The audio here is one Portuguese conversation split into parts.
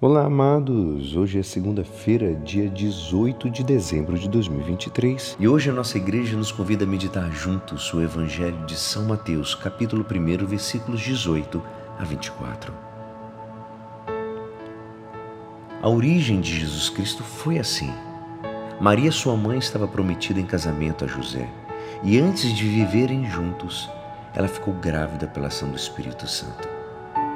Olá, amados! Hoje é segunda-feira, dia 18 de dezembro de 2023 e hoje a nossa igreja nos convida a meditar juntos o Evangelho de São Mateus, capítulo 1, versículos 18 a 24. A origem de Jesus Cristo foi assim. Maria, sua mãe, estava prometida em casamento a José e antes de viverem juntos, ela ficou grávida pela ação do Espírito Santo.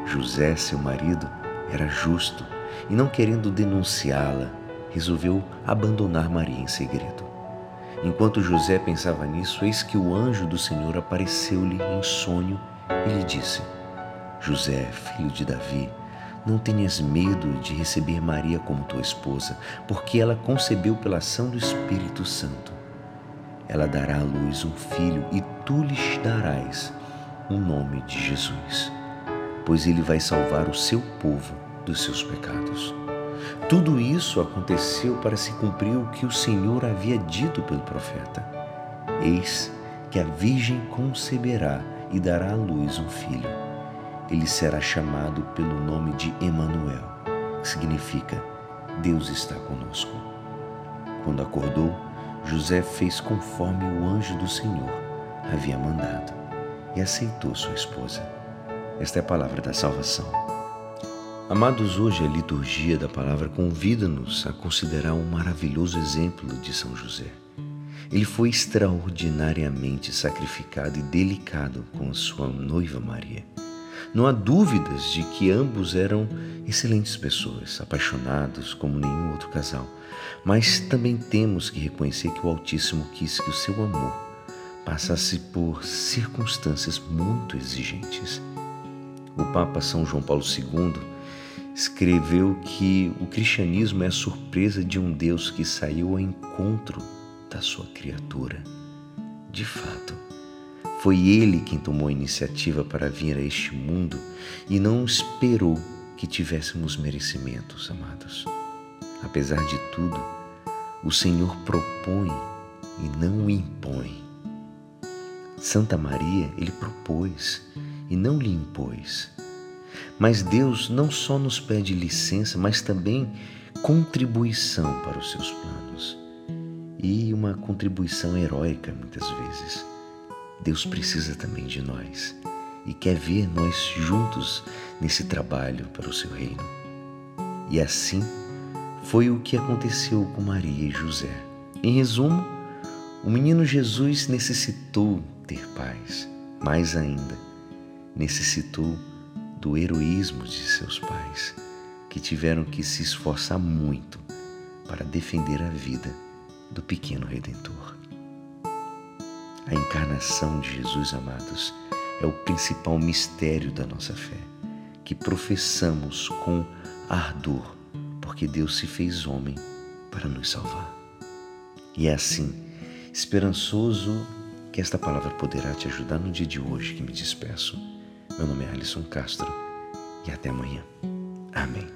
José, seu marido, era justo e, não querendo denunciá-la, resolveu abandonar Maria em segredo. Enquanto José pensava nisso, eis que o anjo do Senhor apareceu-lhe em sonho e lhe disse: José, filho de Davi, não tenhas medo de receber Maria como tua esposa, porque ela concebeu pela ação do Espírito Santo. Ela dará à luz um filho e tu lhes darás o nome de Jesus, pois ele vai salvar o seu povo dos seus pecados. Tudo isso aconteceu para se cumprir o que o Senhor havia dito pelo profeta: Eis que a Virgem conceberá e dará à luz um filho. Ele será chamado pelo nome de Emanuel, que significa Deus está conosco. Quando acordou, José fez conforme o anjo do Senhor havia mandado e aceitou sua esposa. Esta é a palavra da salvação. Amados, hoje a liturgia da palavra convida-nos a considerar um maravilhoso exemplo de São José. Ele foi extraordinariamente sacrificado e delicado com a sua noiva Maria. Não há dúvidas de que ambos eram excelentes pessoas, apaixonados como nenhum outro casal. Mas também temos que reconhecer que o Altíssimo quis que o seu amor passasse por circunstâncias muito exigentes. O Papa São João Paulo II escreveu que o cristianismo é a surpresa de um Deus que saiu ao encontro da sua criatura. De fato, foi ele quem tomou a iniciativa para vir a este mundo e não esperou que tivéssemos merecimentos, amados. Apesar de tudo, o Senhor propõe e não impõe. Santa Maria, ele propôs e não lhe impôs. Mas Deus não só nos pede licença, mas também contribuição para os seus planos. E uma contribuição heróica, muitas vezes. Deus precisa também de nós e quer ver nós juntos nesse trabalho para o seu reino. E assim foi o que aconteceu com Maria e José. Em resumo, o menino Jesus necessitou ter paz, mais ainda, necessitou do heroísmo de seus pais, que tiveram que se esforçar muito para defender a vida do pequeno redentor. A encarnação de Jesus, amados, é o principal mistério da nossa fé, que professamos com ardor, porque Deus se fez homem para nos salvar. E é assim, esperançoso, que esta palavra poderá te ajudar no dia de hoje que me despeço meu nome é Alisson Castro e até amanhã. Amém.